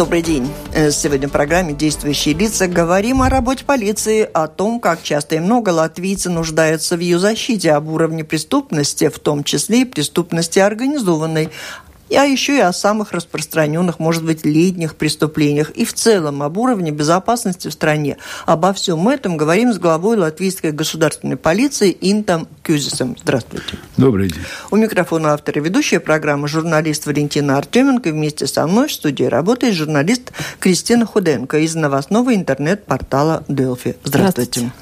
Добрый день. Э, сегодня в программе «Действующие лица» говорим о работе полиции, о том, как часто и много латвийцы нуждаются в ее защите, об уровне преступности, в том числе и преступности организованной, а еще и о самых распространенных, может быть, летних преступлениях и в целом об уровне безопасности в стране. Обо всем этом говорим с главой Латвийской государственной полиции Интом Кюзисом. Здравствуйте. Добрый день. У микрофона автор и ведущая программы журналист Валентина Артеменко. Вместе со мной в студии работает журналист Кристина Худенко из новостного интернет-портала Делфи. Здравствуйте. Здравствуйте.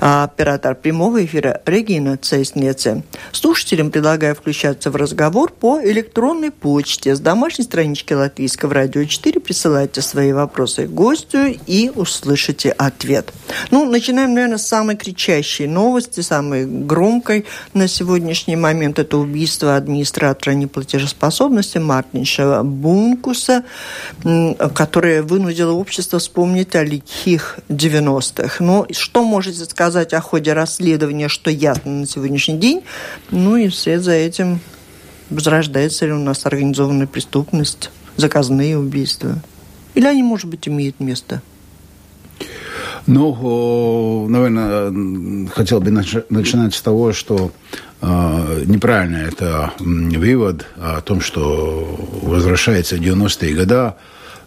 А оператор прямого эфира Регина Цейснеце. Слушателям предлагаю включаться в разговор по электронной почте. С домашней странички Латвийского радио 4 присылайте свои вопросы гостю и услышите ответ. Ну, начинаем, наверное, с самой кричащей новости, самой громкой на сегодняшний момент. Это убийство администратора неплатежеспособности Мартинша Бункуса, которое вынудило общество вспомнить о лихих 90-х. Но что можете сказать о ходе расследования, что ясно на сегодняшний день? Ну и вслед за этим возрождается ли у нас организованная преступность, заказные убийства? Или они, может быть, имеют место? Ну, наверное, хотел бы начинать с того, что э, неправильно это вывод о том, что возвращается 90-е годы,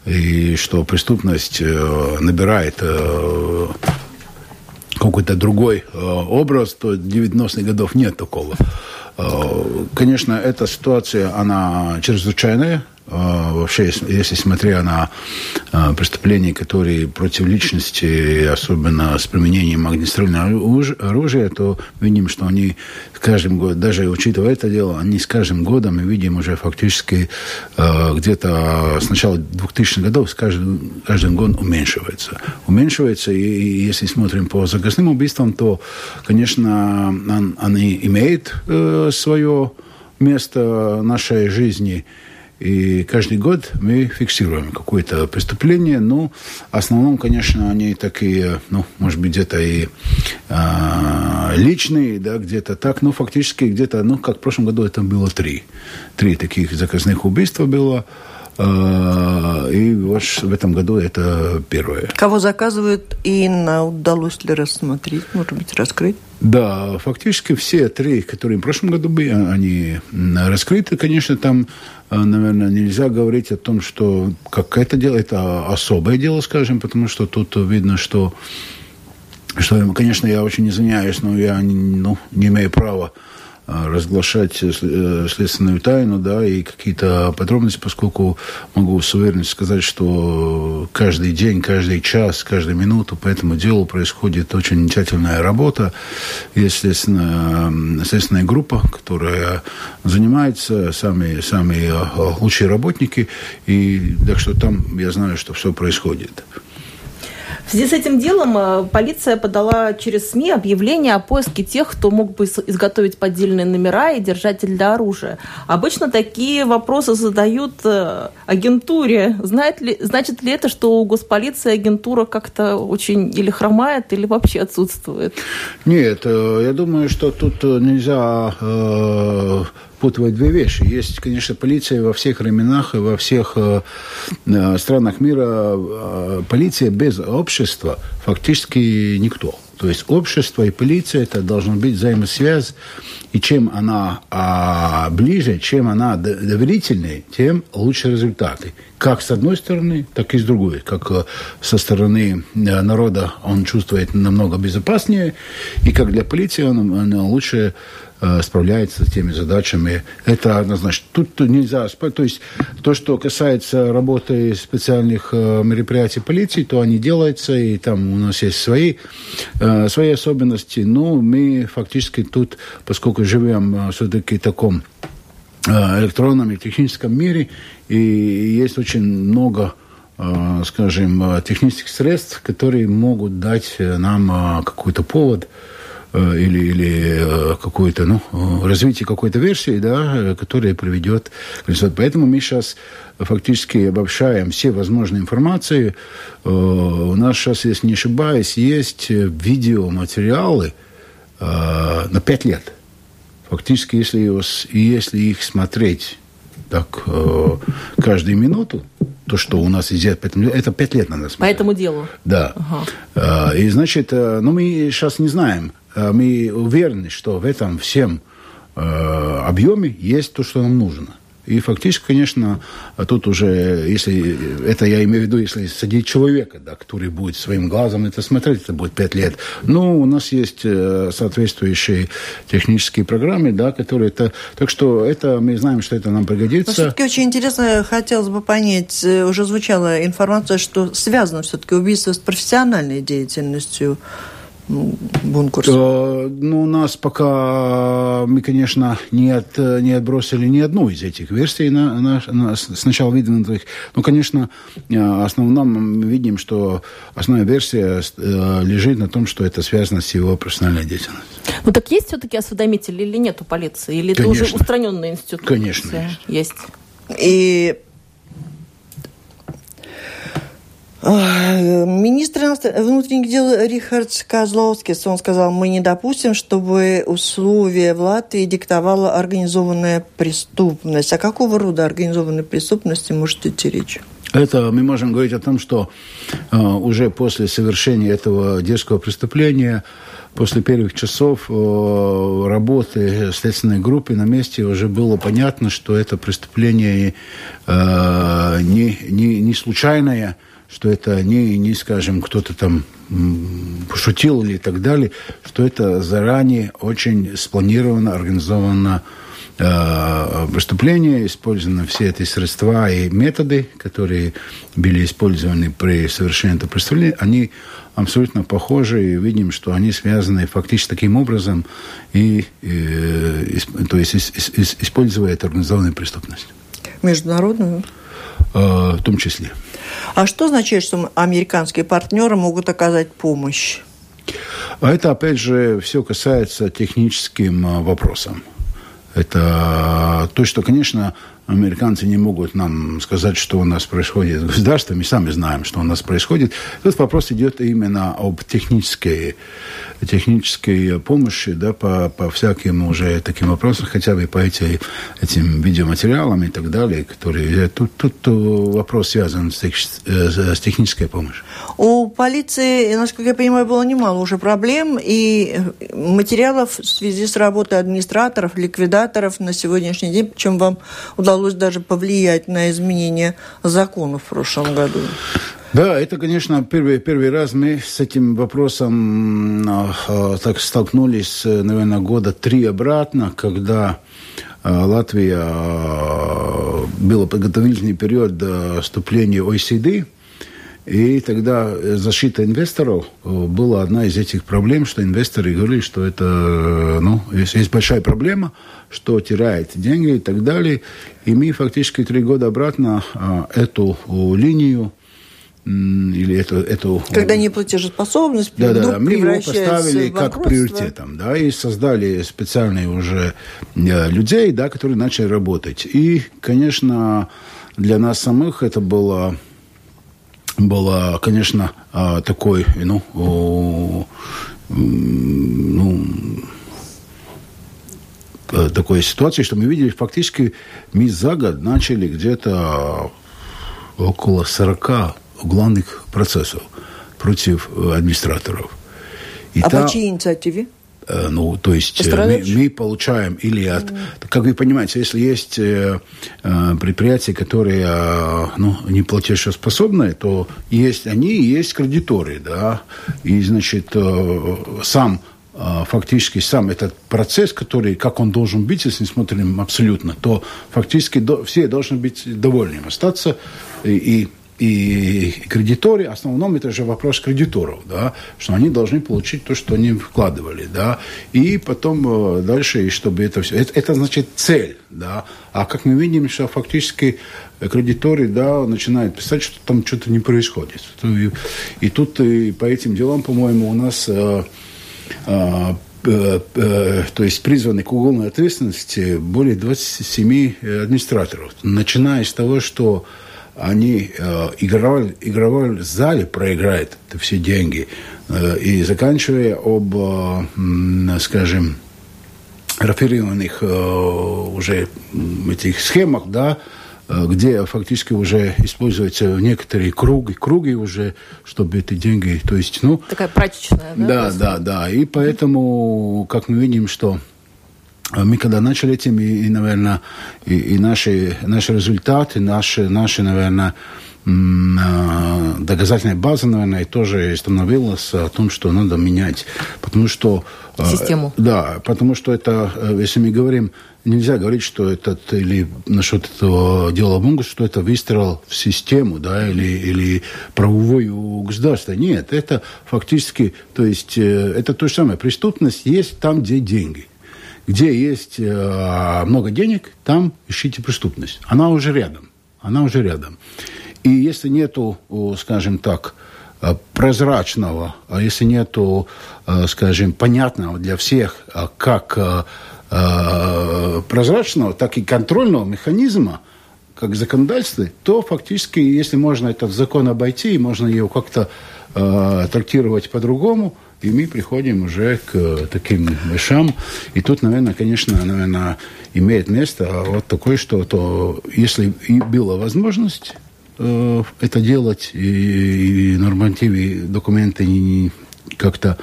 и что преступность э, набирает э, какой-то другой э, образ, то 90-х годов нет такого. Э, конечно, эта ситуация, она чрезвычайная, вообще, если смотря на а, преступления, которые против личности, особенно с применением огнестрельного оружия, то видим, что они с каждым годом, даже учитывая это дело, они с каждым годом, мы видим уже фактически а, где-то с начала 2000-х годов с каждым, каждым годом уменьшивается. Уменьшивается, и, если смотрим по заказным убийствам, то, конечно, они имеют э, свое место в нашей жизни – и каждый год мы фиксируем какое-то преступление. Ну, в основном, конечно, они такие, ну, может быть, где-то и а, личные, да, где-то так. Но фактически где-то, ну, как в прошлом году это было три. Три таких заказных убийства было. А, и вот в этом году это первое. Кого заказывают и на удалось ли рассмотреть, может быть, раскрыть? Да, фактически все три, которые в прошлом году были, они раскрыты. Конечно, там, а, наверное, нельзя говорить о том, что как это дело, это особое дело, скажем, потому что тут видно, что, что конечно, я очень извиняюсь, но я ну, не имею права а, разглашать э, следственную тайну, да, и какие-то подробности, поскольку могу с уверенностью сказать, что каждый день, каждый час, каждую минуту по этому делу происходит очень тщательная работа. Есть следственная, следственная группа, которая занимается, сами, сами э, лучшие работники, и так что там я знаю, что все происходит. В связи с этим делом э, полиция подала через СМИ объявление о поиске тех, кто мог бы изготовить поддельные номера и держатель для оружия. Обычно такие вопросы задают э, агентуре. Знает ли, значит ли это, что у госполиции агентура как-то очень или хромает, или вообще отсутствует? Нет, э, я думаю, что тут нельзя путывать две вещи. Есть, конечно, полиция во всех временах и во всех э, э, странах мира. Э, полиция без общества фактически никто. То есть общество и полиция это должна быть взаимосвязь. И чем она а, ближе, чем она доверительнее, тем лучше результаты. Как с одной стороны, так и с другой. Как э, со стороны э, народа он чувствует намного безопаснее, и как для полиции он, он лучше Э, справляется с теми задачами. Это однозначно. Тут нельзя... То есть то, что касается работы специальных э, мероприятий полиции, то они делаются, и там у нас есть свои, э, свои особенности. Но мы фактически тут, поскольку живем все-таки в таком электронном и техническом мире, и есть очень много скажем, технических средств, которые могут дать нам какой-то повод Э, или, или э, какое-то, ну, развитие какой-то версии, да, которая приведет к результату. Поэтому мы сейчас фактически обобщаем все возможные информации. Э, у нас сейчас, если не ошибаюсь, есть видеоматериалы на пять лет. Фактически, если, если их смотреть так каждую минуту, то, что у нас идет, поэтому это пять лет надо смотреть. По этому делу? Да. Ага. И, значит, ну, мы сейчас не знаем, мы уверены, что в этом всем объеме есть то, что нам нужно. И фактически, конечно, тут уже, если это я имею в виду, если садить человека, да, который будет своим глазом это смотреть, это будет пять лет. Ну, у нас есть э, соответствующие технические программы, да, которые это... Так что это мы знаем, что это нам пригодится. Но все-таки очень интересно, хотелось бы понять, э, уже звучала информация, что связано все-таки убийство с профессиональной деятельностью Бункурс? Э, ну, у нас пока мы, конечно, не, от, не отбросили ни одну из этих версий на, на, на, сначала выдвинутых. Но, конечно, э, основном мы видим, что основная версия э, лежит на том, что это связано с его профессиональной деятельностью. Ну, так есть все-таки осведомители или нет у полиции? Или конечно. это уже устраненный институт? Конечно. Есть. И Министр внутренних дел Рихард Козловский, он сказал, мы не допустим, чтобы условия в Латвии диктовала организованная преступность. А какого рода организованной преступности может идти речь? Это мы можем говорить о том, что э, уже после совершения этого дерзкого преступления, после первых часов э, работы следственной группы на месте уже было понятно, что это преступление э, не, не, не случайное, что это не, не скажем, кто-то там пошутил или так далее, что это заранее очень спланировано, организовано э, преступление, использованы все эти средства и методы, которые были использованы при совершении этого преступления, они абсолютно похожи, и видим, что они связаны фактически таким образом, и, и, то есть используя эту организованную преступность. Международную? Э, в том числе. А что означает, что американские партнеры могут оказать помощь? А это, опять же, все касается техническим э, вопросом. Это то, что, конечно, американцы не могут нам сказать, что у нас происходит в государстве. Мы сами знаем, что у нас происходит. Тут вопрос идет именно об технической, технической помощи да, по, по всяким уже таким вопросам, хотя бы по эти, этим видеоматериалам и так далее, которые... Тут, тут вопрос связан с, тех, с технической помощью. У полиции, насколько я понимаю, было немало уже проблем и материалов в связи с работой администраторов, ликвидаторов на сегодняшний день, чем вам удалось удалось даже повлиять на изменение законов в прошлом году. Да, это, конечно, первый, первый раз мы с этим вопросом э, так столкнулись, наверное, года три обратно, когда э, Латвия э, был подготовительный период до вступления OECD – и тогда защита инвесторов э, была одна из этих проблем, что инвесторы говорили, что это э, ну, есть, есть большая проблема, что теряет деньги и так далее. И мы фактически три года обратно э, эту линию или эту, эту... Когда неплатежеспособность да, да, да, мы его поставили как приоритетом, да, и создали специальные уже людей, да, которые начали работать. И, конечно, для нас самых это было была, конечно, а, такой, ну, ну, э, такой ситуации, что мы видели, фактически мы за год начали где-то около 40 главных процессов против администраторов. И а та... по чьей инициативе? Э, ну, то есть э, мы, мы получаем или от... Mm. Как вы понимаете, если есть э, э, предприятия, которые э, ну, не платежеспособные, то есть они и есть кредиторы, да, и, значит, э, сам фактически сам этот процесс, который, как он должен быть, если смотрим абсолютно, то фактически до, все должны быть довольны остаться и, и и кредиторы, в основном это же вопрос кредиторов, да, что они должны получить то, что они вкладывали, да, и потом э, дальше, и чтобы это все, это, это значит цель, да, а как мы видим, что фактически кредиторы, да, начинают писать, что там что-то не происходит. И, и тут и по этим делам, по-моему, у нас э, э, э, э, то есть призваны к уголовной ответственности более 27 администраторов, начиная с того, что они э, игровали в зале, проиграют это все деньги. Э, и заканчивая об, э, скажем, рафинированных э, уже этих схемах, да, где фактически уже используются некоторые круги, круги уже, чтобы эти деньги, то есть, ну... Такая прачечная, да? Да, да, да. И поэтому, как мы видим, что мы когда начали этим, и, и наверное, и, и наши, наши результаты, наши, наши, наверное, доказательная база, наверное, тоже становилась о том, что надо менять. Потому что... Систему. Да, потому что это, если мы говорим нельзя говорить, что этот или насчет этого дела Бунгус, что это выстрел в систему, да, или, или правовое государство. Нет, это фактически, то есть, э, это то же самое. Преступность есть там, где деньги. Где есть э, много денег, там ищите преступность. Она уже рядом. Она уже рядом. И если нету, скажем так, э, прозрачного, а если нету, э, скажем, понятного для всех, как э, прозрачного, так и контрольного механизма, как законодательство, то фактически, если можно этот закон обойти, можно его как-то э, трактировать по-другому, и мы приходим уже к таким вещам. И тут, наверное, конечно, наверное, имеет место вот такое, что то, если и была возможность э, это делать, и, и нормативы, документы как-то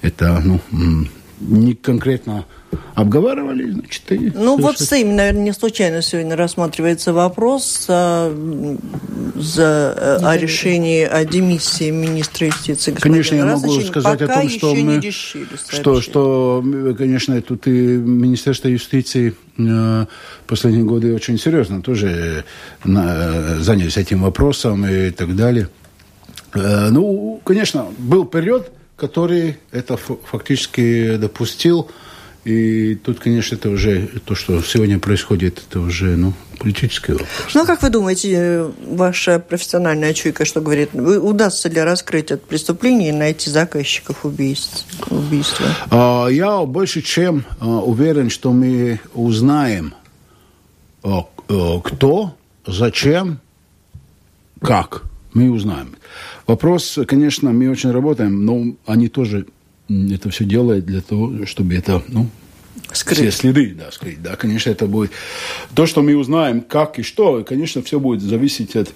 это, ну, не конкретно обговаривали, значит, и Ну, вот с этим, наверное, не случайно сегодня рассматривается вопрос а, за, э, о решении о демиссии министра юстиции Конечно, я могу сказать о том, что мы, решили, что, что, конечно, тут и Министерство юстиции э, последние годы очень серьезно тоже э, занялись этим вопросом и так далее. Ну, конечно, был период, который это фактически допустил. И тут, конечно, это уже то, что сегодня происходит, это уже ну, политический вопрос. Ну, а как вы думаете, ваша профессиональная чуйка что говорит? Удастся ли раскрыть это преступление и найти заказчиков убийств, убийства? А, я больше чем а, уверен, что мы узнаем, а, кто, зачем, как. Мы узнаем. Вопрос, конечно, мы очень работаем, но они тоже это все делают для того, чтобы это, ну, скрыть. все следы, да, скрыть. Да, конечно, это будет то, что мы узнаем, как и что, конечно, все будет зависеть от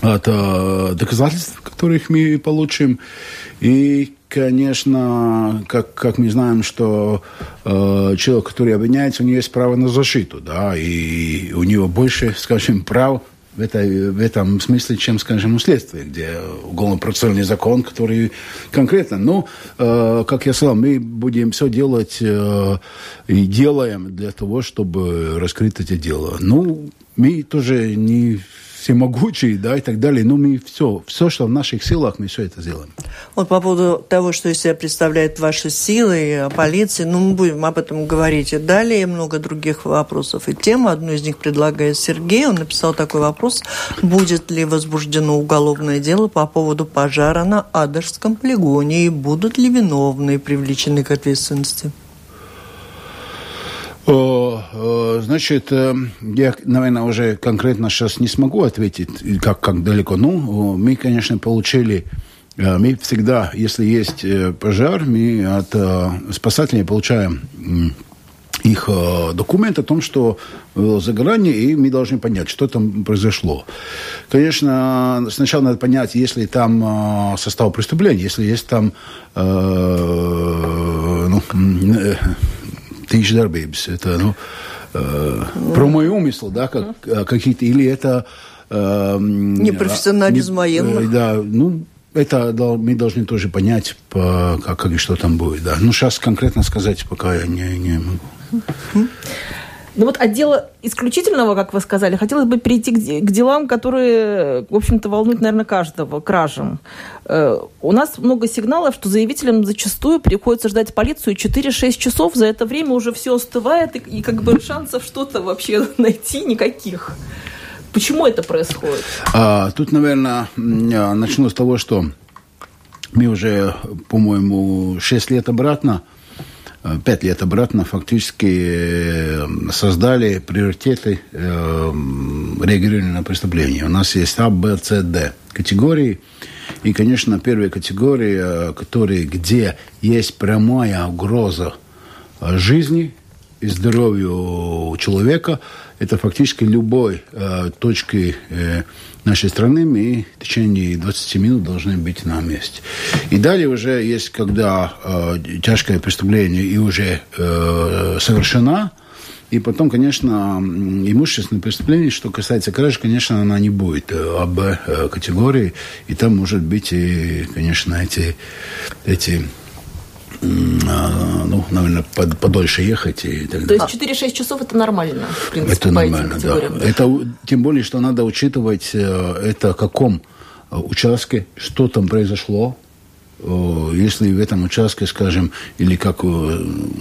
от э, доказательств, которых мы получим. И, конечно, как, как мы знаем, что э, человек, который обвиняется, у него есть право на защиту, да, и у него больше, скажем, прав в, этой, в этом смысле, чем, скажем, у следствия, где уголовно-процессуальный закон, который конкретно. Но, э, как я сказал, мы будем все делать э, и делаем для того, чтобы раскрыть это дело. Ну, мы тоже не всемогучий, да, и так далее. Но мы все, все, что в наших силах, мы все это сделаем. Вот по поводу того, что из себя представляют ваши силы, полиции, ну, мы будем об этом говорить и далее, много других вопросов и тем. Одну из них предлагает Сергей. Он написал такой вопрос. Будет ли возбуждено уголовное дело по поводу пожара на Адерском полигоне и будут ли виновные привлечены к ответственности? Значит, э, я, наверное, уже конкретно сейчас не смогу ответить, как, как далеко. Ну, мы, конечно, получили э, мы всегда, если есть э, пожар, мы от спасателей получаем их документ о том, что загорание, и мы должны понять, что там произошло. Конечно, сначала надо понять, если там состав преступления, если есть там ну, тысяч дarbības. Это, ну, э, про мой умысел, да, как, какие-то, или это... Э, Непрофессионализм военных. Э, да, ну, это мы должны тоже понять, по, как, как и что там будет. Да. Ну, сейчас конкретно сказать пока я не, не могу. Ну вот от дела исключительного, как вы сказали, хотелось бы перейти к, делам, которые, в общем-то, волнуют, наверное, каждого, кражам. Э, у нас много сигналов, что заявителям зачастую приходится ждать полицию 4-6 часов. За это время уже все остывает, и, и как бы шансов что-то вообще найти никаких. Почему это происходит? А, тут, наверное, начну с того, что мы уже, по-моему, 6 лет обратно – пять лет обратно фактически э, создали приоритеты э, реагирования на преступления. У нас есть А, Б, С, Д категории. И, конечно, первая категория, которые, где есть прямая угроза жизни и здоровью человека, это фактически любой э, точки э, нашей страны мы в течение 20 минут должны быть на месте. И далее уже есть, когда э, тяжкое преступление и уже э, совершено, и потом, конечно, имущественное преступление, что касается кражи, конечно, она не будет АБ э, категории. И там может быть и, конечно, эти, эти ну, наверное, под, подольше ехать. И так То есть 4-6 часов это нормально, в принципе, Это нормально, да. Это, тем более, что надо учитывать, э, это каком э, участке, что там произошло, если в этом участке, скажем, или как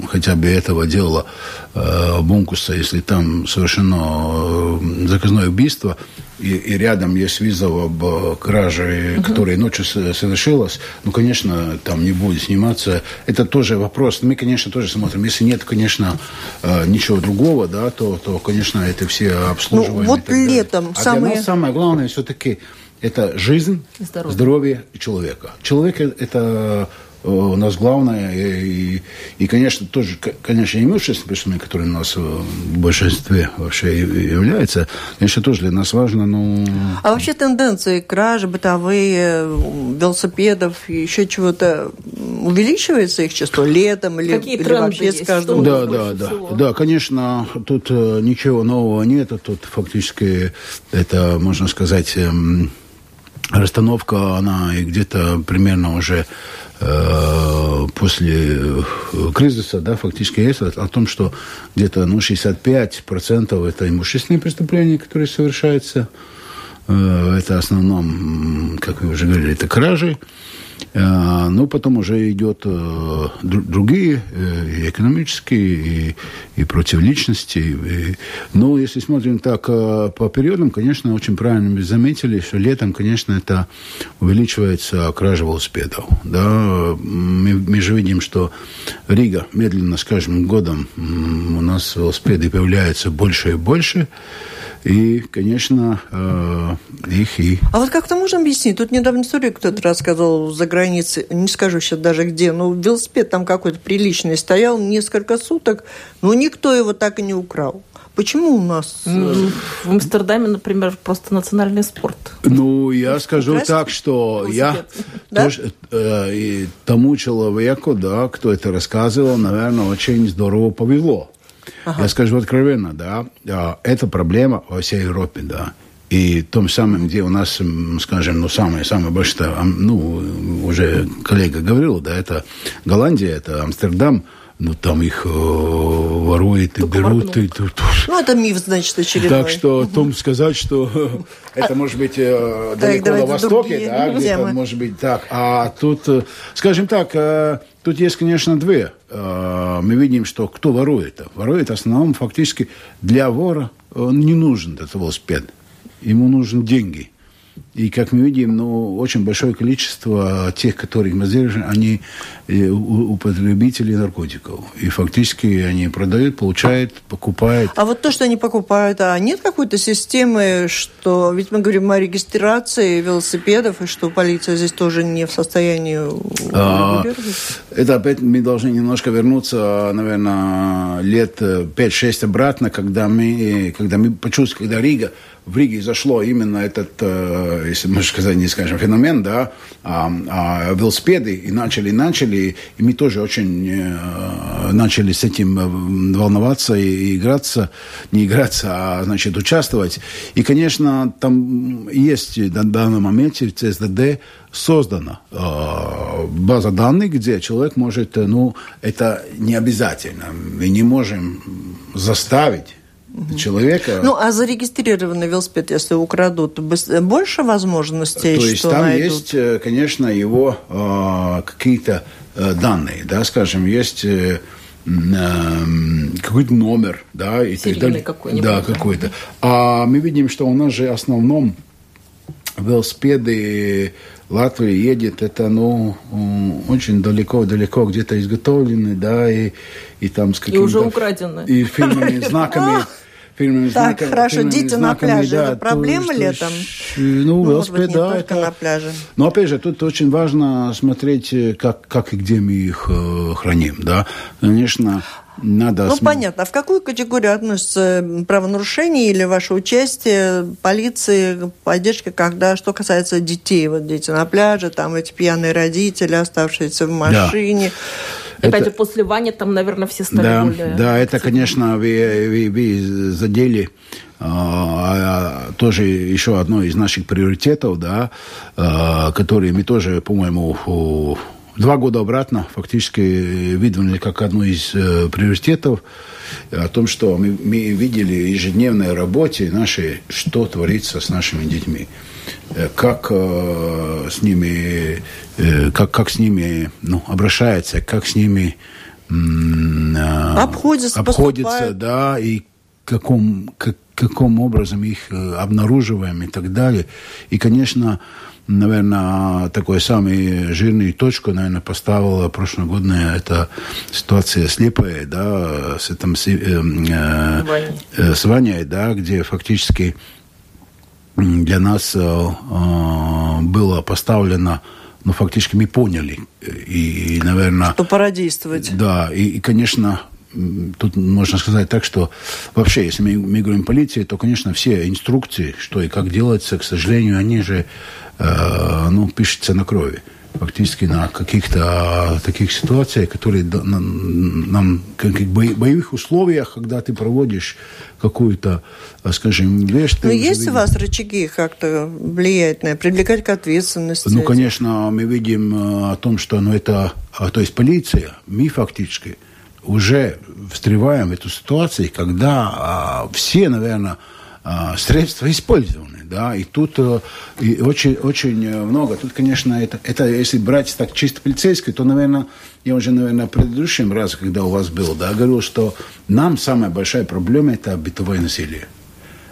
хотя бы этого дела э, Бункуса, если там совершено э, заказное убийство, и, и рядом есть виза об краже, угу. которая ночью совершилась, ну, конечно, там не будет сниматься. Это тоже вопрос. Мы, конечно, тоже смотрим. Если нет, конечно, э, ничего другого, да, то, то конечно, это все обслуживаем. Ну, вот летом а самое... для нас самое главное все-таки это жизнь, здоровье, здоровье человека. Человек это у нас главное. И, и, конечно, тоже, конечно, имущественные преступления, которые у нас в большинстве вообще является, конечно, тоже для нас важно, но... А вообще тенденции кражи, бытовые, велосипедов, еще чего-то увеличивается их число летом или, Какие или вообще есть? с каждым Да, да, да. Да, конечно, тут э, ничего нового нет. Тут фактически это, можно сказать, эм, расстановка, она и где-то примерно уже э, после э, кризиса, да, фактически есть о, о том, что где-то ну, 65% это имущественные преступления, которые совершаются. Э, это в основном, как вы уже говорили, это кражи. Э, ну, потом уже идет э, другие, э, и экономические, и, и против личности. И, но если смотрим так по периодам, конечно, очень правильно вы заметили, что летом, конечно, это увеличивается кража велосипедов. Да? Мы, мы же видим, что Рига медленно с каждым годом у нас велосипеды появляются больше и больше. И, конечно, э, их и... А вот как это можно объяснить? Тут недавно историю кто-то рассказывал за границей, не скажу сейчас даже где, но велосипед там какой-то приличный стоял несколько суток, но никто его так и не украл. Почему у нас... Ну, в Амстердаме, например, просто национальный спорт. Ну, я скажу Красить? так, что я да? тоже, э, тому человеку, да, кто это рассказывал, наверное, очень здорово повезло. Ага. Я скажу откровенно, да, а, это проблема во всей Европе, да. И том самым, где у нас, скажем, ну, самое, самое большое, ну, уже коллега говорил, да, это Голландия, это Амстердам, ну, там их э, воруют и Только берут. И, тут, ну, это миф, значит, очередной. Так что Том сказать, что это может быть э, далеко на востоке, да, где-то может быть так. А тут, э, скажем так, э, тут есть, конечно, две. Э, мы видим, что кто ворует. Ворует в основном фактически для вора он не нужен этот велосипед. Ему нужны деньги. И, как мы видим, ну, очень большое количество тех, которых мы задерживаем, они э, употребители наркотиков. И фактически они продают, получают, покупают. А вот то, что они покупают, а нет какой-то системы, что... Ведь мы говорим о регистрации велосипедов, и что полиция здесь тоже не в состоянии а, Это опять мы должны немножко вернуться, наверное, лет 5-6 обратно, когда мы, когда мы почувствовали, когда Рига в Риге зашло именно этот, э, если можно сказать, не скажем, феномен, да, а, а велосипеды, и начали, начали, и мы тоже очень э, начали с этим э, волноваться и играться, не играться, а, значит, участвовать. И, конечно, там есть на данном моменте в ЦСДД создана база данных, где человек может, ну, это не обязательно, мы не можем заставить человека. Ну, а зарегистрированный велосипед, если украдут, больше возможностей, То есть там найдут? есть, э, конечно, его э, какие-то э, данные, да, скажем, есть э, э, какой-то номер, да, и так далее. какой-нибудь. Да, какой-то. А мы видим, что у нас же в основном велосипеды Латвии едет, это, ну, очень далеко-далеко где-то изготовлены, да, и, и там с какими-то... И уже украдены. И фирменными знаками фирменными так, знаками. хорошо, дети на пляже, да, это проблема то, летом? Ну, ну может быть, да, только это... на пляже. Но, опять же, тут очень важно смотреть, как, как и где мы их э, храним, да. Конечно, надо... Ну, см... понятно. А в какую категорию относится правонарушение или ваше участие полиции, поддержка, когда, что касается детей, вот дети на пляже, там эти пьяные родители, оставшиеся в машине. Да. Опять же, после Вани там, наверное, все стали да, более... Да, это, конечно, вы, вы, вы задели а, а, тоже еще одно из наших приоритетов, да, а, которые мы тоже, по-моему, два года обратно фактически выдвинули как одну из э, приоритетов о том, что мы, мы видели в ежедневной работе нашей, что творится с нашими детьми, как э, с ними, э, как, как с ними ну, обращается, как с ними э, обходится, обходится да, и каком, как, каком образом их э, обнаруживаем и так далее. И, конечно, наверное, такой самый жирный точку, наверное, поставила прошлогодняя эта ситуация слепая, да, с этим с, э, э, э, с Ваней, да, где фактически для нас э, э, было поставлено ну, фактически мы поняли. И, и наверное... Что пора действовать. Да, и, и, конечно, тут можно сказать так, что вообще, если мы, мы говорим полиции, то, конечно, все инструкции, что и как делается, к сожалению, они же Э, ну, пишется на крови. Фактически на каких-то таких ситуациях, которые нам, как в боевых условиях, когда ты проводишь какую-то, э, скажем, вещь... Но есть видишь... у вас рычаги как-то влиять на, привлекать к ответственности? Ну, конечно, мы видим э, о том, что ну, это, то есть полиция, мы фактически уже встреваем в эту ситуацию, когда а, все, наверное, а, средства использованы да, и тут э, и очень, очень э, много. Тут, конечно, это, это если брать так чисто полицейский, то, наверное, я уже, наверное, в предыдущем раз, когда у вас был, да, говорил, что нам самая большая проблема – это бытовое насилие.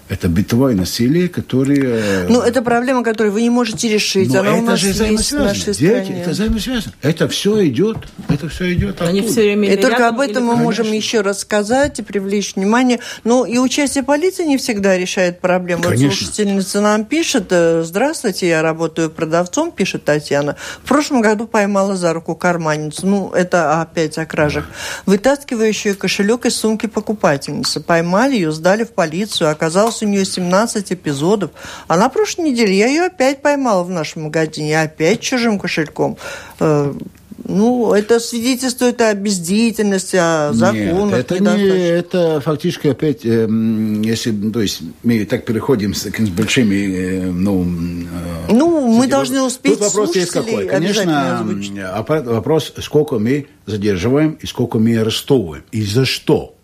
Это бытовое насилие, которое... Ну, это проблема, которую вы не можете решить. Но Она это у нас же есть в нашей Дети, это взаимосвязано. Это все идет, это все идет Они все время И только об этом мы можем еще рассказать и привлечь внимание. Но и участие полиции не всегда решает проблему. Конечно. Вот слушательница нам пишет, э, здравствуйте, я работаю продавцом, пишет Татьяна. В прошлом году поймала за руку карманницу. Ну, это опять о кражах. Вытаскивающую кошелек из сумки покупательницы. Поймали ее, сдали в полицию. Оказалось, осталось у нее 17 эпизодов. А на прошлой неделе я ее опять поймала в нашем магазине, опять чужим кошельком. Э, ну, это свидетельствует о бездеятельности, о законах. Нет, это, не, это фактически опять, э, если, то есть мы так переходим с, с большими, э, ну... Э, ну, мы должны успеть Тут вопрос есть какой. Конечно, вопрос, сколько мы задерживаем и сколько мы арестовываем. И за что?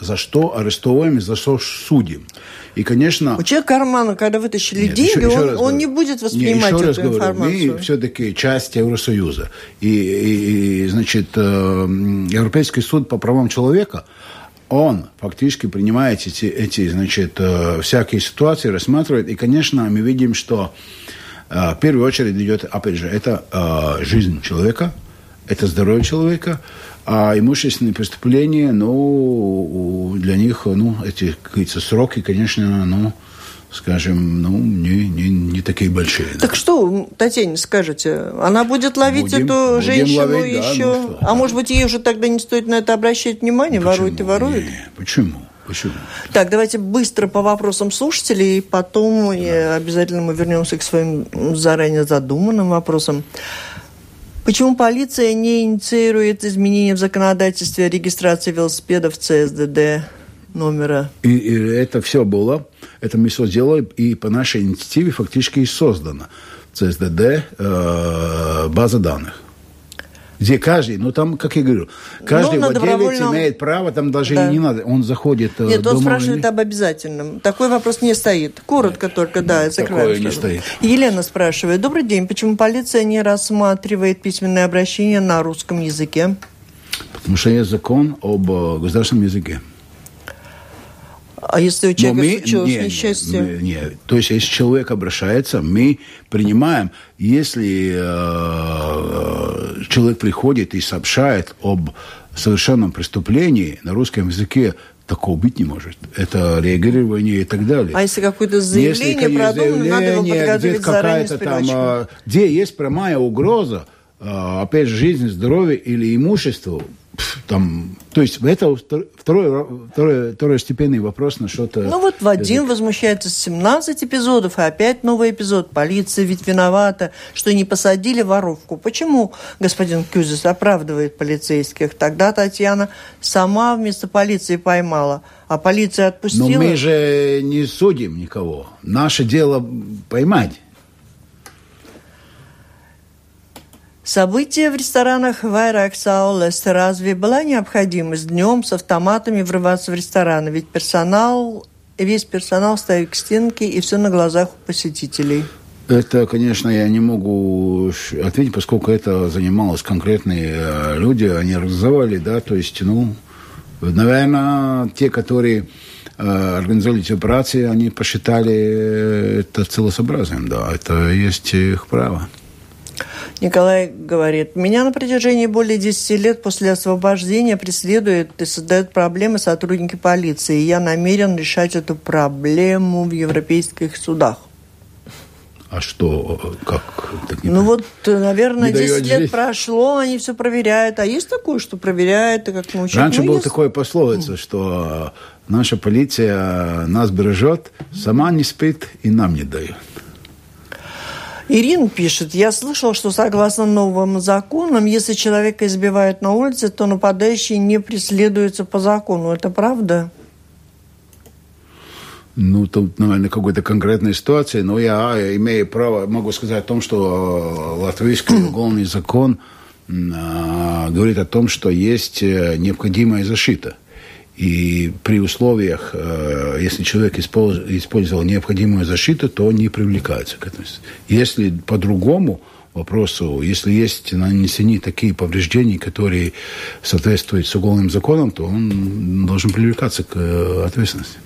За что арестовываем и за что судим. И, конечно... У человека кармана, когда вытащили нет, деньги, еще, еще он, он не будет воспринимать нет, еще эту раз информацию. Говорю, мы все-таки часть Евросоюза. И, и, и значит, э, Европейский суд по правам человека, он фактически принимает эти, эти значит, э, всякие ситуации, рассматривает. И, конечно, мы видим, что э, в первую очередь идет, опять же, это жизнь человека, это здоровье человека, а имущественные преступления, ну, для них, ну, эти, какие-то сроки, конечно, ну, скажем, ну, не, не, не такие большие. Так да. что, Татьяна, скажете, она будет ловить будем, эту будем женщину ловить, еще? Да, ну, что, а да. может быть, ей уже тогда не стоит на это обращать внимание? Почему? Ворует и ворует? Не, почему? Почему? Так, давайте быстро по вопросам слушателей, потом да. обязательно мы вернемся к своим заранее задуманным вопросам. Почему полиция не инициирует изменения в законодательстве о регистрации велосипедов ЦСДД номера? И, и это все было. Это мы все сделали, и по нашей инициативе фактически и создана ЦСДД э, база данных где каждый, ну там, как я говорю, каждый ну, владелец имеет право, там даже да. и не надо, он заходит э, Нет, он спрашивает об обязательном. Такой вопрос не стоит. Коротко только, да, Такое не стоит. Елена спрашивает, добрый день, почему полиция не рассматривает письменное обращение на русском языке? Потому что есть закон об э, государственном языке. А если у человека мы, случилось не, несчастье? Не, не, то есть, если человек обращается, мы принимаем, если э, человек приходит и сообщает об совершенном преступлении на русском языке, такого быть не может. Это реагирование и так далее. А если какое-то заявление если, продумано, надо его подготовить заранее там, а, Где есть прямая угроза, а, опять же, жизни, здоровью или имуществу, там, то есть это второй, второй, второстепенный вопрос на что-то... Ну вот Вадим возмущается с 17 эпизодов, и опять новый эпизод. Полиция ведь виновата, что не посадили воровку. Почему господин Кюзис оправдывает полицейских? Тогда Татьяна сама вместо полиции поймала, а полиция отпустила. Но мы же не судим никого. Наше дело поймать. События в ресторанах Вайрак Саулес. Разве была необходимость днем с автоматами врываться в рестораны? Ведь персонал, весь персонал стоит к стенке и все на глазах у посетителей. Это, конечно, я не могу ответить, поскольку это занималось конкретные э, люди, они организовали, да, то есть, ну, наверное, те, которые э, организовали эти операции, они посчитали это целесообразным, да, это есть их право. Николай говорит, меня на протяжении более 10 лет после освобождения преследуют и создают проблемы сотрудники полиции. И я намерен решать эту проблему в европейских судах. А что, как? ну вот, наверное, 10 лет здесь... прошло, они все проверяют. А есть такое, что проверяют, и как научить? Раньше ну, было такое пословица, что наша полиция нас бережет, сама не спит и нам не дает. Ирина пишет, я слышал, что согласно новым законам, если человека избивают на улице, то нападающий не преследуется по закону. Это правда? Ну, тут, наверное, какой-то конкретной ситуации, но я имею право, могу сказать о том, что латвийский уголовный закон а, говорит о том, что есть э, необходимая защита – и при условиях, э, если человек использовал необходимую защиту, то он не привлекается к этому. Если по-другому вопросу, если есть нанесены такие повреждения, которые соответствуют с уголовным законом, то он должен привлекаться к э, ответственности.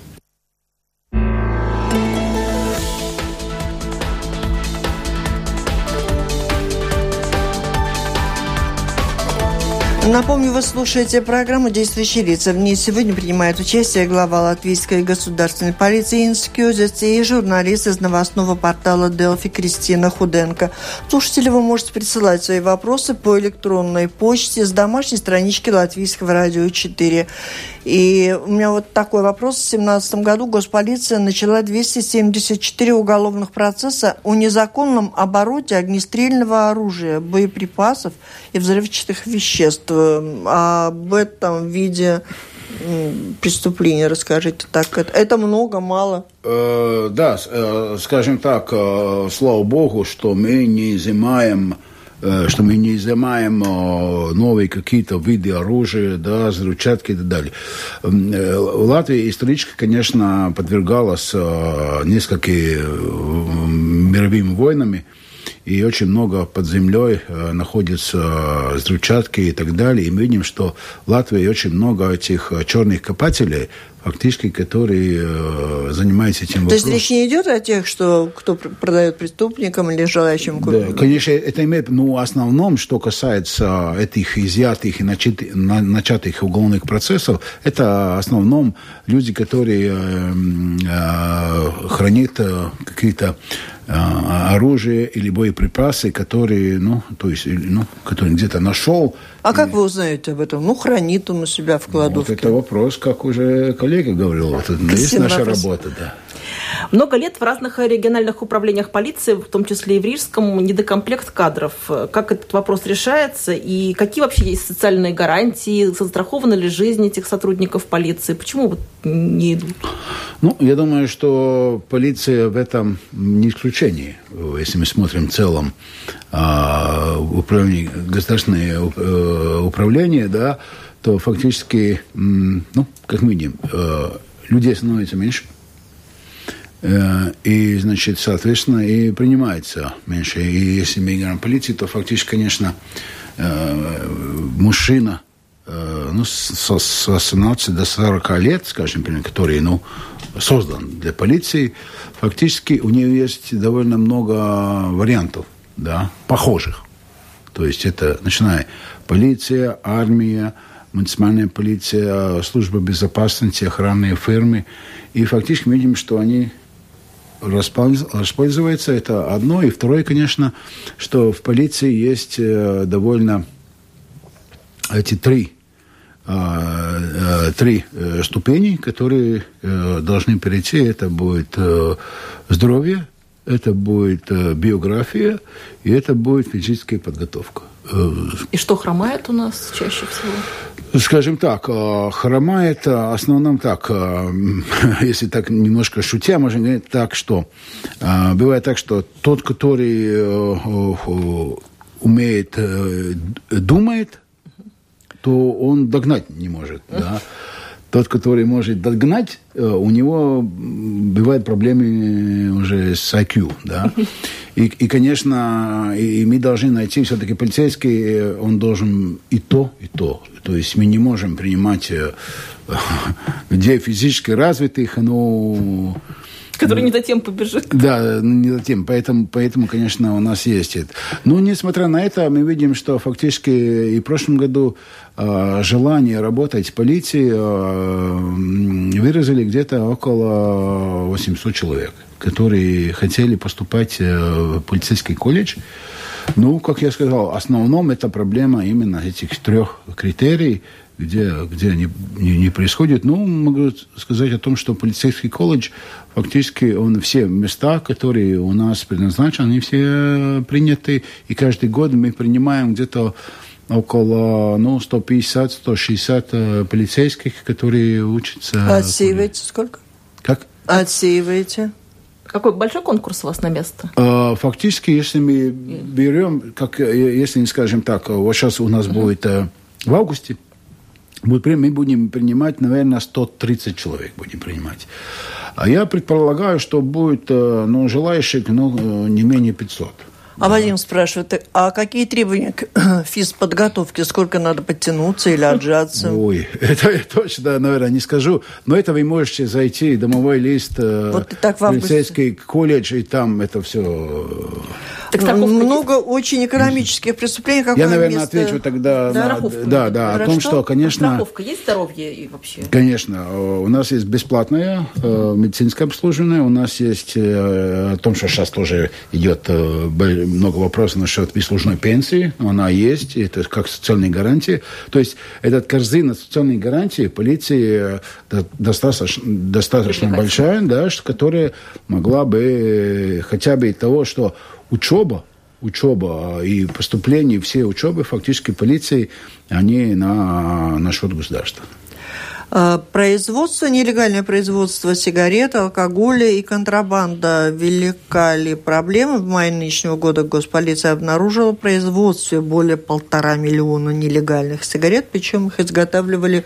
Напомню, вы слушаете программу «Действующие лица». В ней сегодня принимает участие глава латвийской государственной полиции Инскюзец и журналист из новостного портала Делфи Кристина Худенко. Слушатели, вы можете присылать свои вопросы по электронной почте с домашней странички Латвийского радио 4. И у меня вот такой вопрос. В 2017 году госполиция начала 274 уголовных процесса о незаконном обороте огнестрельного оружия, боеприпасов и взрывчатых веществ. Об этом виде преступления расскажите так. Это, это много мало. Э, да э, скажем так э, слава богу что мы не изымаем Э, что мы не изымаем э, новые какие-то виды оружия, да, взрывчатки и так далее. Э, Латвия исторически, конечно, подвергалась нескольким мировыми войнами, и очень много под землей находится взрывчатки и так далее. И мы видим, что в Латвии очень много этих черных копателей, фактически, которые э, занимаются этим То есть речь не идет о тех, что кто продает преступникам или желающим купить? Да, конечно, это имеет, ну, в основном, что касается этих изъятых и начатых, начатых уголовных процессов, это в основном люди, которые э, хранят э, какие-то э, оружие или боеприпасы, которые, ну, то есть, ну, которые где-то нашел. А и... как вы узнаете об этом? Ну, хранит он у себя в кладовке. Вот это вопрос, как уже коллега говорил, это есть наша работа, да. Много лет в разных региональных управлениях полиции, в том числе и в Рижском, недокомплект кадров. Как этот вопрос решается и какие вообще есть социальные гарантии, застрахованы ли жизнь этих сотрудников полиции? Почему вот не идут? Ну, я думаю, что полиция в этом не исключение. Если мы смотрим в целом а, управление, государственное э, управление, да, то фактически, ну, как мы видим, э, людей становится меньше, и, значит, соответственно, и принимается меньше. И если мы о полиции, то фактически, конечно, э, мужчина, ну, с 18 до 40 лет, скажем, который, ну, создан для полиции, фактически у нее есть довольно много вариантов, да, похожих. То есть это, начиная полиция, армия, муниципальная полиция, служба безопасности, охранные фирмы. И фактически мы видим, что они распользуются. Это одно. И второе, конечно, что в полиции есть э, довольно эти три три ступени, которые должны перейти. Это будет здоровье, это будет биография и это будет физическая подготовка. И что хромает у нас чаще всего? Скажем так, э, хромает в основном так, э, если так немножко шутя, можно говорить так, что э, бывает так, что тот, который умеет, думает, то он догнать не может. Да? Тот, который может догнать, у него бывают проблемы уже с IQ. Да? И, и конечно, и, мы должны найти, все-таки полицейский, он должен и то, и то. То есть мы не можем принимать людей физически развитых, но... Который не за тем побежит. Да, не за тем. Поэтому, поэтому, конечно, у нас есть это. Но, несмотря на это, мы видим, что фактически и в прошлом году э, желание работать в полиции э, выразили где-то около 800 человек которые хотели поступать э, в полицейский колледж. Ну, как я сказал, в основном это проблема именно этих трех критерий, где, где они не, не происходят. Ну, могу сказать о том, что полицейский колледж, фактически, он все места, которые у нас предназначены, они все приняты. И каждый год мы принимаем где-то около ну, 150-160 э, полицейских, которые учатся. Отсеиваете сколько? Как? Отсеиваете? Какой большой конкурс у вас на место? А, фактически, если мы берем, как, э, если, скажем так, вот сейчас у нас uh-huh. будет э, в августе, мы будем принимать, наверное, 130 человек будем принимать. А я предполагаю, что будет э, ну, желающих ну, не менее 500. А Вадим спрашивает, а какие требования к физподготовке? Сколько надо подтянуться или отжаться? Ой, это я точно, наверное, не скажу. Но это вы можете зайти, домовой лист, э, вот так полицейский колледж, и там это все... Так Много есть? очень экономических преступлений. Какое я, наверное, место? отвечу тогда да, на, да, да, о том, что, конечно... Страховка есть здоровье и вообще? Конечно. У нас есть бесплатное э, медицинское обслуживание, у нас есть э, о том, что сейчас тоже идет э, много вопросов насчет бесслужной пенсии. Она есть, это как социальные гарантии. То есть этот корзина социальной гарантии полиции э, достаточно, достаточно большая, да, которая могла бы хотя бы того, что учеба, учеба и поступление, все учебы фактически полиции, они на, на счет государства. Э, производство, нелегальное производство сигарет, алкоголя и контрабанда. Велика ли проблема? В мае нынешнего года госполиция обнаружила производство более полтора миллиона нелегальных сигарет, причем их изготавливали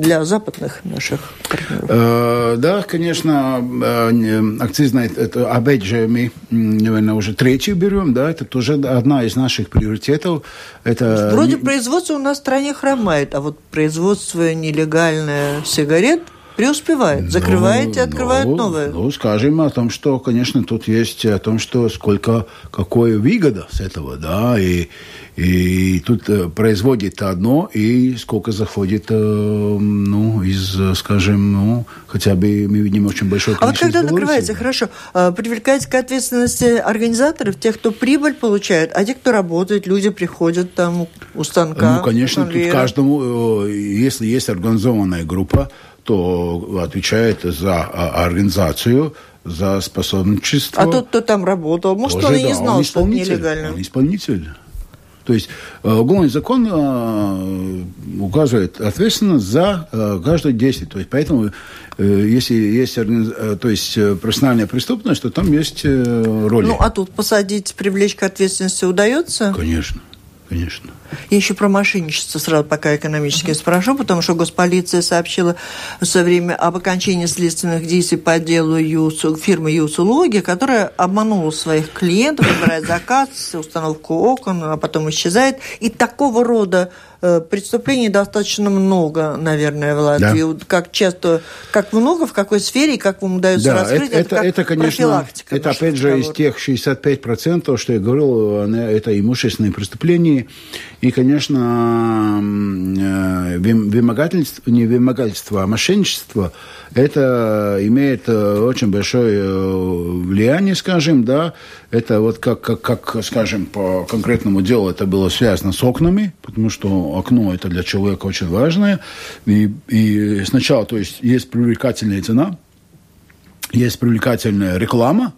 для западных наших партнеров? Э, да, конечно, э, акцизная, это, опять же, мы, наверное, уже третью берем, да, это тоже одна из наших приоритетов. Это... Вроде производство у нас в стране хромает, а вот производство нелегальное сигарет преуспевает. Закрываете, ну, открывают ну, новые. Ну, скажем о том, что, конечно, тут есть о том, что сколько, какое выгода с этого, да, и и тут э, производит одно, и сколько заходит, э, ну, из, скажем, ну, хотя бы мы видим очень большое количество. А вот когда накрывается, хорошо, э, привлекаете к ответственности организаторов, тех, кто прибыль получает, а те, кто работает, люди приходят там у станка. Ну, конечно, тут каждому, если есть организованная группа, то отвечает за а, организацию, за способничество. А тот, кто там работал, может, Тоже, он и не знал, он что это нелегально. Он исполнитель. То есть э, уголовный закон э, указывает ответственность за э, каждое действие. То есть поэтому если есть то есть профессиональная преступность, то там есть роли. Ну, а тут посадить, привлечь к ответственности удается? Конечно конечно. Я еще про мошенничество сразу пока экономически спрошу, потому что госполиция сообщила свое время об окончании следственных действий по делу ЮС, фирмы ЮСУЛОГИ, которая обманула своих клиентов, выбирает заказ, установку окон, а потом исчезает. И такого рода преступлений достаточно много, наверное, в Латвии. Да. Как часто, как много, в какой сфере, и как вам удается да, раскрыть, это, это, это конечно, это опять же из тех 65%, что я говорил, это имущественные преступления. И, конечно, э, вымогательство, не вымогательство, а мошенничество, это имеет э, очень большое влияние, скажем, да, это вот как, как, как, скажем, по конкретному делу это было связано с окнами, потому что окно это для человека очень важное. И, и сначала, то есть, есть привлекательная цена, есть привлекательная реклама,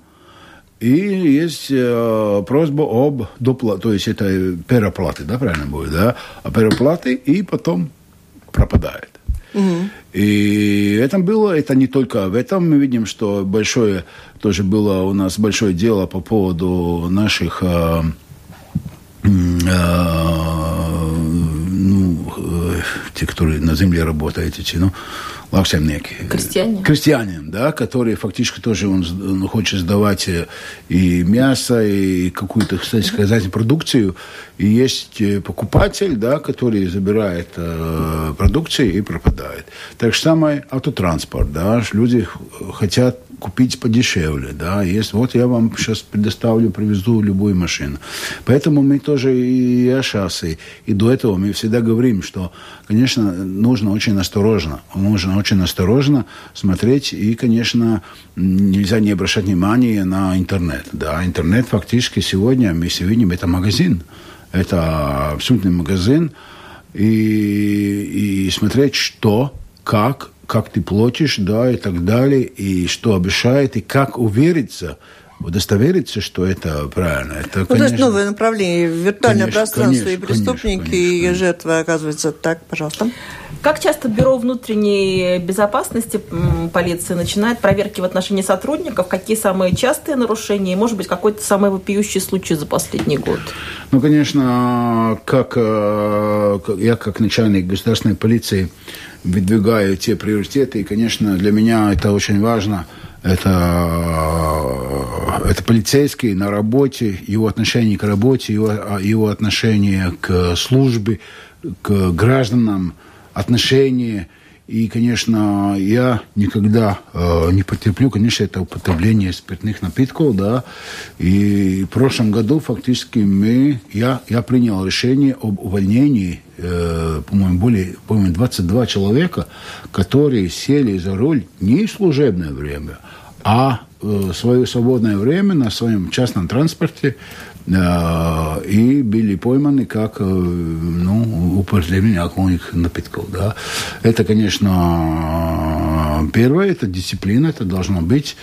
и есть э, просьба об доплате, то есть это переоплаты, да, правильно будет, да, а переоплаты, и потом пропадает. Угу. И это было, это не только в этом. Мы видим, что большое, тоже было у нас большое дело по поводу наших э, э, ну, э, те, которые на земле работают, эти, ну, лаксемники. Крестьяне. Крестьяне, да, которые фактически тоже он, он хочет сдавать э, и мясо, и какую-то, кстати сказать, продукцию. И есть э, покупатель, да, который забирает э, продукцию и пропадает. Так же самое автотранспорт, да, люди хотят купить подешевле, да, есть, вот я вам сейчас предоставлю, привезу любую машину. Поэтому мы тоже и о шасси, и до этого мы всегда говорим, что, конечно, нужно очень осторожно, нужно очень осторожно смотреть, и, конечно, нельзя не обращать внимания на интернет, да, интернет фактически сегодня, мы видим, это магазин, это абсолютный магазин, и, и смотреть, что, как, как ты платишь, да, и так далее, и что обещает, и как увериться, удостовериться, что это правильно. Это, ну, конечно, то есть новое направление, виртуальное конечно, пространство конечно, и преступники, конечно, конечно, и жертвы оказывается. Так, пожалуйста. Как часто Бюро внутренней безопасности полиции начинает проверки в отношении сотрудников? Какие самые частые нарушения? И, может быть, какой-то самый вопиющий случай за последний год? Ну, конечно, как э, я как начальник государственной полиции выдвигаю те приоритеты. И, конечно, для меня это очень важно. Это, это полицейский на работе, его отношение к работе, его, его отношение к службе, к гражданам, отношение – и, конечно, я никогда э, не потерплю, конечно, это употребление спиртных напитков, да. И в прошлом году фактически мы, я, я принял решение об увольнении, э, по-моему, более, по-моему, 22 человека, которые сели за руль не в служебное время, а э, свое свободное время на своем частном транспорте и были пойманы как ну, употребление алкогольных напитков. Да. Это, конечно, первое, это дисциплина, это должно быть.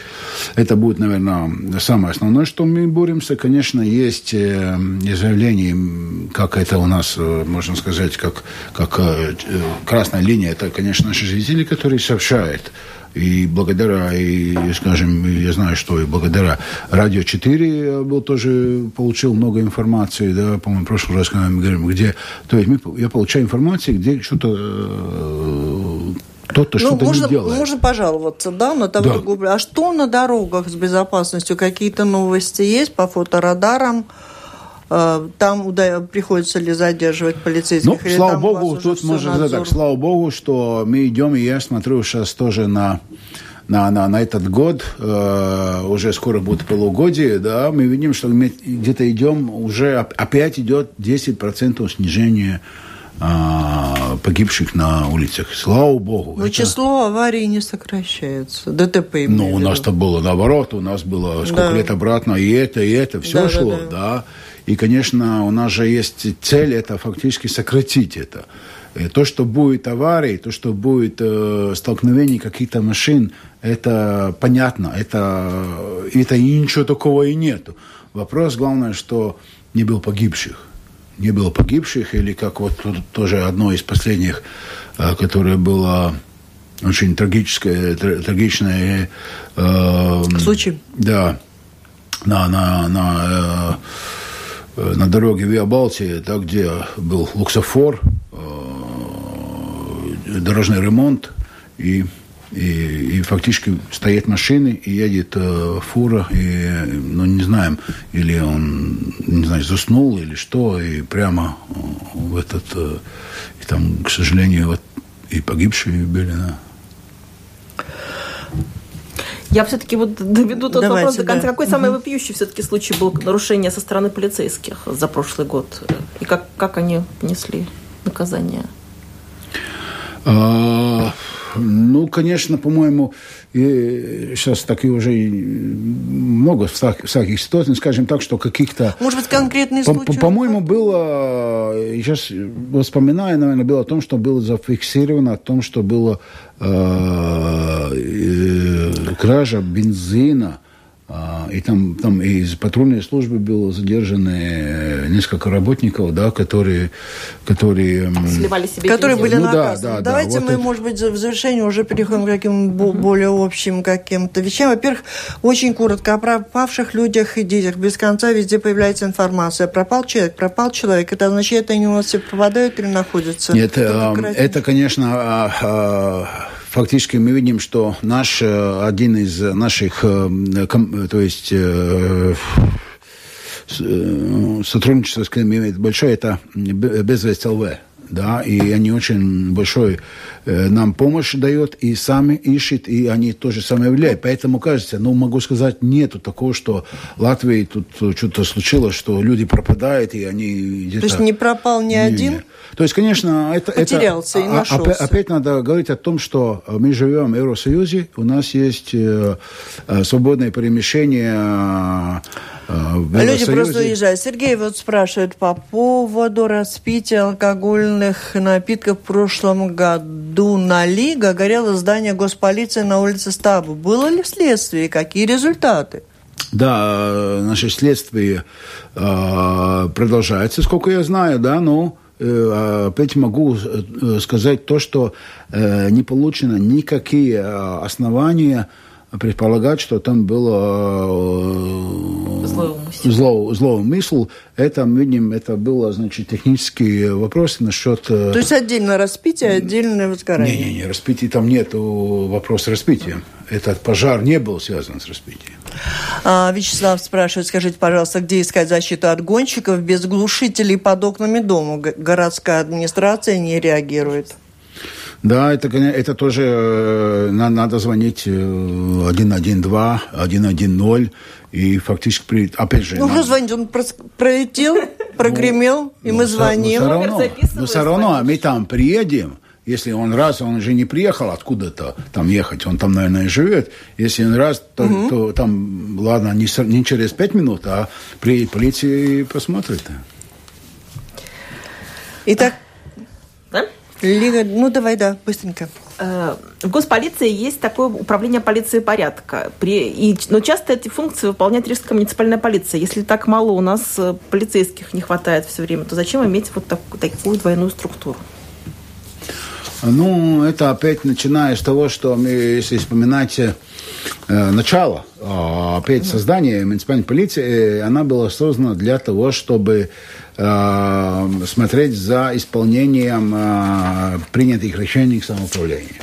Это будет, наверное, самое основное, что мы боремся. Конечно, есть заявления, как это у нас, можно сказать, как, как красная линия, это, конечно, наши жители, которые сообщают и благодаря, и, скажем, я знаю, что и благодаря Радио 4 я был тоже получил много информации, да, по-моему, в прошлый раз, когда мы говорим, где, то есть мы, я получаю информацию, где что-то э, кто-то ну, что-то можно, не делает. Можно пожаловаться, да, на того, да. А что на дорогах с безопасностью? Какие-то новости есть по фоторадарам? Э, там приходится ли задерживать полицейских? Ну, слава богу, тут можно сказать так, слава богу, что мы идем, и я смотрю сейчас тоже на на, на, на этот год, э, уже скоро будет полугодие, да, мы видим, что мы где-то идем, уже опять идет 10% снижения э, погибших на улицах. Слава богу. Но это... число аварий не сокращается. ДТП. Ну, у нас-то было наоборот, у нас было сколько да. лет обратно, и это, и это, все да, шло, да. да. да. И, конечно, у нас же есть цель, это фактически сократить это. Э, то, что будет аварии, то, что будет э, столкновение каких-то машин, это понятно, это, это и ничего такого и нету. Вопрос, главное, что не было погибших. Не было погибших, или как вот тут тоже одно из последних, э, которое было очень трагическое, трагичное... Э, Случай? Да. На, на, на э, Э, на дороге Виа Балтии, да, где был луксофор, э, дорожный ремонт, и, и, и фактически стоят машины, и едет э, фура, и, ну, не знаем, или он, не знаю, заснул, или что, и прямо в этот, и там, к сожалению, вот и погибшие были, да. Я все-таки вот доведу тот Давайте, вопрос до конца. Да. Какой угу. самый вопиющий все-таки случай был нарушения со стороны полицейских за прошлый год? И как, как они понесли наказание? А, ну, конечно, по-моему, сейчас так и уже много всяких ситуаций, скажем так, что каких-то... Может быть, конкретные случаи? По-моему, было, сейчас вспоминаю, наверное, было о том, что было зафиксировано, о том, что было э, э, кража бензина, и там, там из патрульной службы было задержаны э, несколько работников, да, которые... которые Сливали себе Которые были ну, наказаны. Да, да, Давайте да, вот мы, это... может быть, в завершении уже переходим к каким более общим каким-то вещам. Во-первых, очень коротко о пропавших людях и детях. Без конца везде появляется информация. Пропал человек, пропал человек. Это означает, они у нас все пропадают или находятся? Нет, это, это конечно, а, а, фактически мы видим, что наш э, один из наших, э, то есть э, сотрудничество с кем имеет большое, это Безвесть ЛВ да, и они очень большой э, нам помощь дают, и сами ищут, и они тоже самое влияют. Поэтому кажется, ну, могу сказать, нету такого, что Латвии тут что-то случилось, что люди пропадают, и они. То есть не пропал ни не, один? Не. То есть, конечно, это... Потерялся это, и нашелся. Опять, опять надо говорить о том, что мы живем в Евросоюзе, у нас есть э, э свободное перемещение э, Люди просто уезжают. Сергей вот спрашивает по поводу распития алкогольных напитков в прошлом году на Лига горело здание госполиции на улице Стабу. Было ли следствие? Какие результаты? Да, наше следствие э, продолжается, сколько я знаю, да, но э, опять могу э, сказать то, что э, не получено никакие основания предполагать, что там было э, зло, злоумысл. Это, мы видим, это было, значит, технические вопросы насчет... Э, То есть отдельно распитие, отдельное возгорание? Не-не-не, распитие там нет вопроса распития. Этот пожар не был связан с распитием. А, Вячеслав спрашивает, скажите, пожалуйста, где искать защиту от гонщиков без глушителей под окнами дома? Городская администрация не реагирует. Да, это, это тоже э, надо звонить 112, э, 110, и фактически, при, опять же... Ну, надо... что звонить? Он пролетел, прогремел, и мы звоним. Но все равно, но все равно мы там приедем, если он раз, он же не приехал откуда-то там ехать, он там, наверное, живет. Если он раз, то, угу. то там, ладно, не, не через пять минут, а при полиции посмотрит. Итак, Лига, ну давай, да, быстренько. Э, в госполиции есть такое управление полиции порядка. При, и, но часто эти функции выполняет Рижская муниципальная полиция. Если так мало у нас э, полицейских не хватает все время, то зачем иметь вот так, такую двойную структуру? Ну, это опять начиная с того, что мы, если вспоминать э, начало, э, опять создание муниципальной полиции, э, она была создана для того, чтобы э, смотреть за исполнением принятых решений самоуправления.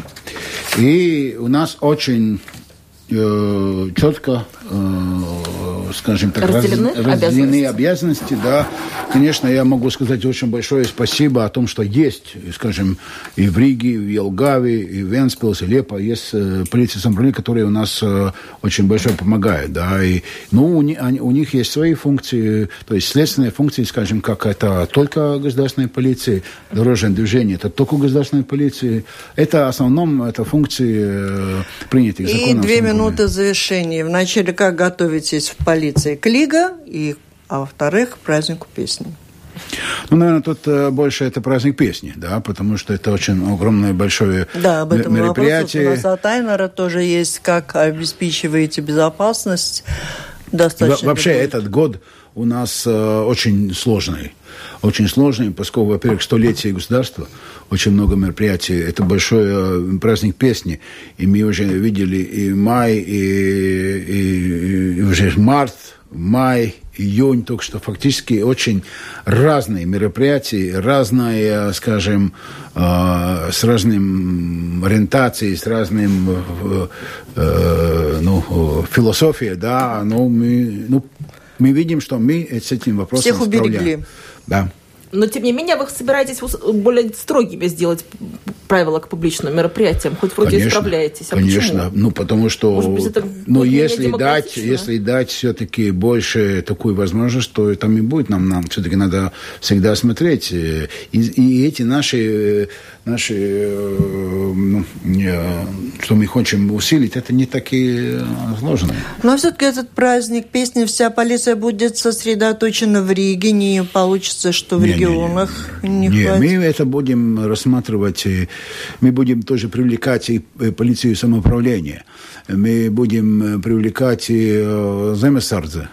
И у нас очень четко, скажем так, разделены, раз, разделены обязанности. обязанности. Да, конечно, я могу сказать очень большое спасибо о том, что есть, скажем, и в Риге, и в Елгаве, и в Венспилс, и Лепо есть э, полиция самоуправления, которые у нас э, очень большое помогают. Да, и, ну, у, они, у них есть свои функции, то есть следственные функции, скажем, как это только государственная полиция, дорожное движение, это только государственная полиция. Это в основном это функции э, принятых законов. И две минуты завершения. Вначале как готовитесь в полиции к Лига, и, а во-вторых, к празднику песни? Ну, наверное, тут э, больше это праздник песни, да, потому что это очень огромное большое да, об этом мероприятие. Вопрос. У нас от Айнера тоже есть, как обеспечиваете безопасность. Достаточно Вообще, этот год у нас э, очень сложный. Очень сложный, поскольку, во-первых, столетие государства, очень много мероприятий. Это большой э, праздник песни. И мы уже видели и май, и, и, и уже март, май, июнь, так что фактически очень разные мероприятия, разные, скажем, э, с разным ориентацией, с разным э, э, ну, философией, да, но мы, ну, мы видим, что мы с этим вопросом Всех уберегли. Да. Но, тем не менее, вы собираетесь более строгими сделать правила к публичным мероприятиям? Хоть вроде конечно, исправляетесь. А конечно. Почему? Ну, потому что... Может быть, это ну, если дать, если дать все-таки больше такую возможность, то там и будет нам, нам все-таки надо всегда смотреть. И, и эти наши, наши ну, что мы хотим усилить, это не такие сложно. Но все-таки этот праздник песни «Вся полиция» будет сосредоточена в Риге, не получится, что в не, регионах не, не, не, не хватит? мы это будем рассматривать, мы будем тоже привлекать и полицию самоуправления мы будем привлекать и Земесардзе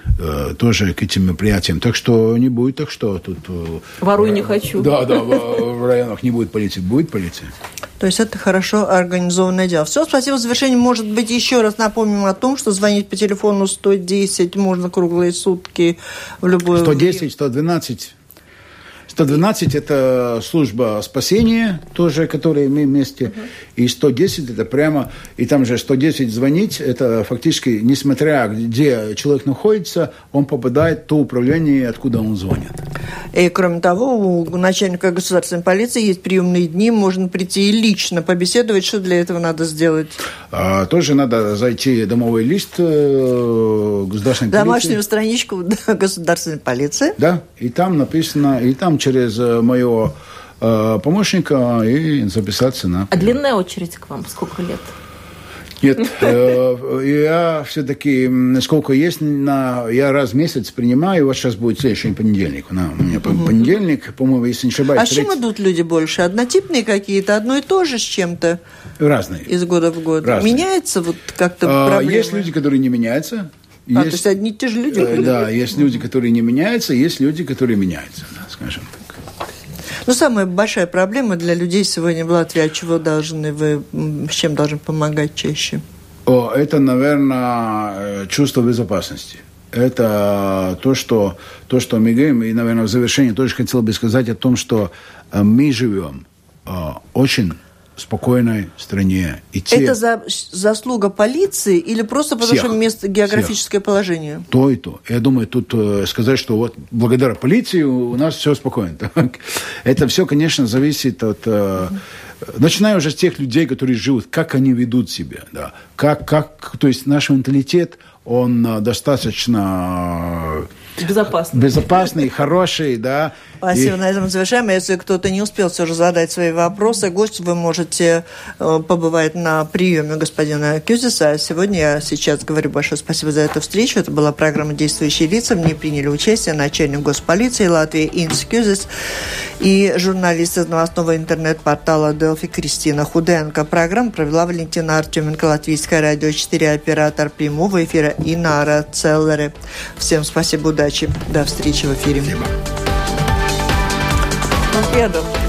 тоже к этим мероприятиям. Так что не будет так, что тут... Воруй не хочу. Да, да, в районах не будет полиции. Будет полиция. То есть это хорошо организованное дело. Все, спасибо. В завершение, может быть, еще раз напомним о том, что звонить по телефону 110 можно круглые сутки в любое 110, 112 112 – это служба спасения, тоже, которая мы вместе. Uh-huh. И 110 – это прямо, и там же 110 звонить, это фактически, несмотря где человек находится, он попадает в то управление, откуда он звонит. И кроме того, у начальника государственной полиции есть приемные дни, можно прийти и лично побеседовать. Что для этого надо сделать? А, тоже надо зайти домовой лист э, государственной Домашнюю полиции. страничку государственной полиции. Да, и там написано, и там через э, моего э, помощника и записаться на... А длинная очередь к вам? Сколько лет? Нет, э, я все-таки, сколько есть, на, я раз в месяц принимаю, вот сейчас будет следующий понедельник. На, у меня угу. понедельник, по-моему, если не ошибаюсь. А с чем идут люди больше? Однотипные какие-то, одно и то же с чем-то? Разные. Из года в год. Разные. Меняется вот как-то а, проблемы? Есть люди, которые не меняются. А, есть, то есть одни и те же люди? Да, есть люди, которые не меняются, есть люди, которые меняются, да, скажем так. Ну, самая большая проблема для людей сегодня в Латвии, от чего должны вы, с чем должны помогать чаще? О, это, наверное, чувство безопасности. Это то, что, то, что мы говорим, и, наверное, в завершении тоже хотел бы сказать о том, что э, мы живем э, очень спокойной стране. И те... Это за, заслуга полиции или просто потому, всех, что место географическое всех. положение? То и то. Я думаю, тут э, сказать, что вот благодаря полиции у нас все спокойно. Это все, конечно, зависит от... Э, начиная уже с тех людей, которые живут, как они ведут себя, да, как, как, то есть наш менталитет, он э, достаточно безопасный, безопасный хороший, да, Спасибо. И... На этом завершаем. Если кто-то не успел все же задать свои вопросы, гость, вы можете э, побывать на приеме господина Кюзиса. Сегодня я сейчас говорю большое спасибо за эту встречу. Это была программа «Действующие лица». В ней приняли участие начальник госполиции Латвии Инс Кюзис и журналист из новостного интернет-портала Делфи Кристина Худенко. Программу провела Валентина Артеменко, Латвийское радио 4, оператор прямого эфира Инара Целлере. Всем спасибо, удачи. До встречи в эфире. Спасибо. Pedro.